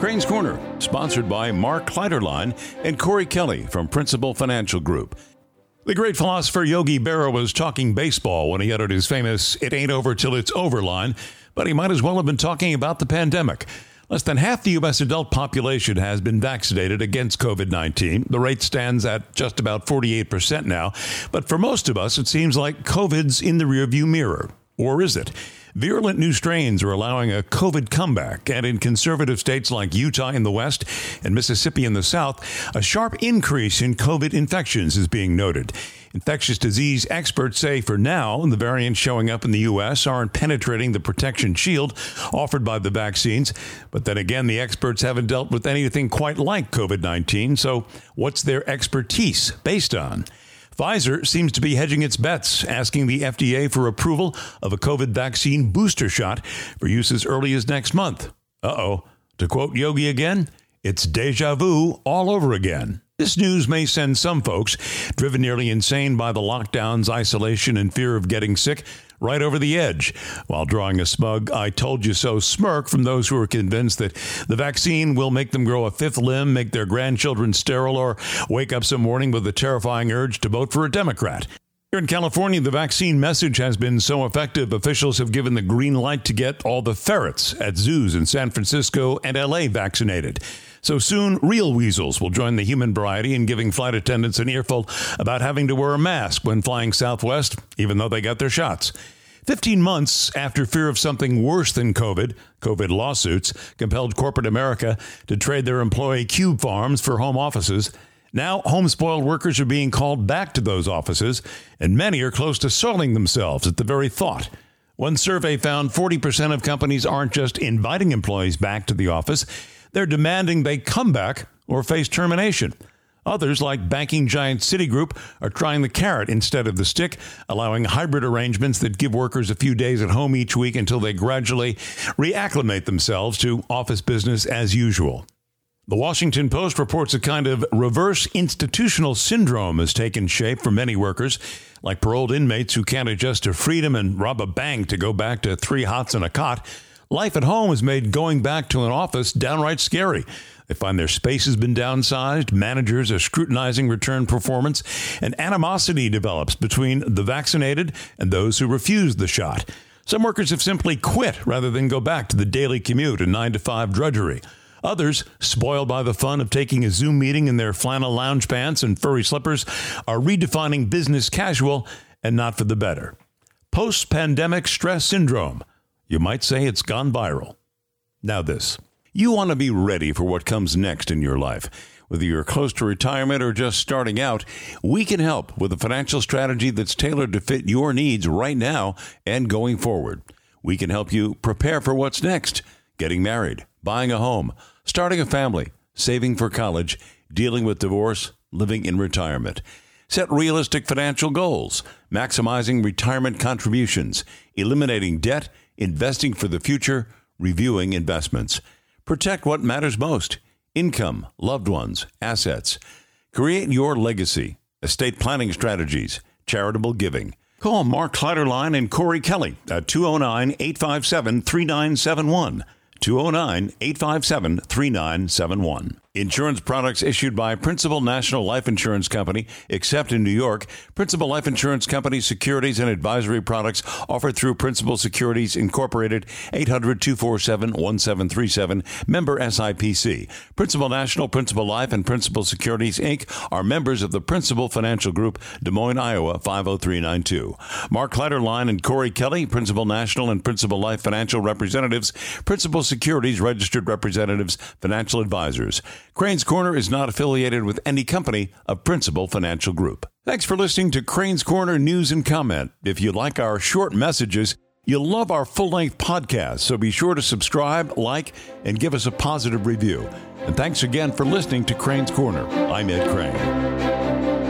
Crane's Corner, sponsored by Mark Kleiderline and Corey Kelly from Principal Financial Group. The great philosopher Yogi Berra was talking baseball when he uttered his famous It Ain't Over Till It's Over line, but he might as well have been talking about the pandemic. Less than half the U.S. adult population has been vaccinated against COVID 19. The rate stands at just about 48% now. But for most of us, it seems like COVID's in the rearview mirror. Or is it? Virulent new strains are allowing a COVID comeback, and in conservative states like Utah in the west and Mississippi in the south, a sharp increase in COVID infections is being noted. Infectious disease experts say for now, the variants showing up in the U.S. aren't penetrating the protection shield offered by the vaccines. But then again, the experts haven't dealt with anything quite like COVID 19. So, what's their expertise based on? Pfizer seems to be hedging its bets, asking the FDA for approval of a COVID vaccine booster shot for use as early as next month. Uh oh. To quote Yogi again, it's deja vu all over again. This news may send some folks, driven nearly insane by the lockdowns, isolation, and fear of getting sick, right over the edge, while drawing a smug I told you so smirk from those who are convinced that the vaccine will make them grow a fifth limb, make their grandchildren sterile, or wake up some morning with a terrifying urge to vote for a Democrat. Here in California, the vaccine message has been so effective, officials have given the green light to get all the ferrets at zoos in San Francisco and LA vaccinated. So soon, real weasels will join the human variety in giving flight attendants an earful about having to wear a mask when flying Southwest, even though they got their shots. 15 months after fear of something worse than COVID, COVID lawsuits compelled corporate America to trade their employee cube farms for home offices. Now, home spoiled workers are being called back to those offices, and many are close to soiling themselves at the very thought. One survey found 40% of companies aren't just inviting employees back to the office, they're demanding they come back or face termination. Others, like banking giant Citigroup, are trying the carrot instead of the stick, allowing hybrid arrangements that give workers a few days at home each week until they gradually reacclimate themselves to office business as usual. The Washington Post reports a kind of reverse institutional syndrome has taken shape for many workers, like paroled inmates who can't adjust to freedom and rob a bank to go back to three hots and a cot. Life at home has made going back to an office downright scary. They find their space has been downsized, managers are scrutinizing return performance, and animosity develops between the vaccinated and those who refuse the shot. Some workers have simply quit rather than go back to the daily commute and 9 to 5 drudgery. Others, spoiled by the fun of taking a Zoom meeting in their flannel lounge pants and furry slippers, are redefining business casual and not for the better. Post pandemic stress syndrome you might say it's gone viral. Now, this. You want to be ready for what comes next in your life. Whether you're close to retirement or just starting out, we can help with a financial strategy that's tailored to fit your needs right now and going forward. We can help you prepare for what's next getting married, buying a home, starting a family, saving for college, dealing with divorce, living in retirement. Set realistic financial goals, maximizing retirement contributions, eliminating debt, investing for the future, reviewing investments. Protect what matters most income, loved ones, assets. Create your legacy, estate planning strategies, charitable giving. Call Mark Kleiderline and Corey Kelly at 209 857 3971. 209 857 3971. Insurance products issued by Principal National Life Insurance Company, except in New York. Principal Life Insurance Company securities and advisory products offered through Principal Securities Incorporated, 800 247 1737, member SIPC. Principal National, Principal Life, and Principal Securities Inc. are members of the Principal Financial Group, Des Moines, Iowa 50392. Mark Kleiderline and Corey Kelly, Principal National and Principal Life Financial Representatives, Principal Securities Registered Representatives, Financial Advisors. Crane's Corner is not affiliated with any company of Principal Financial Group. Thanks for listening to Crane's Corner News and Comment. If you like our short messages, you'll love our full length podcast, so be sure to subscribe, like, and give us a positive review. And thanks again for listening to Crane's Corner. I'm Ed Crane.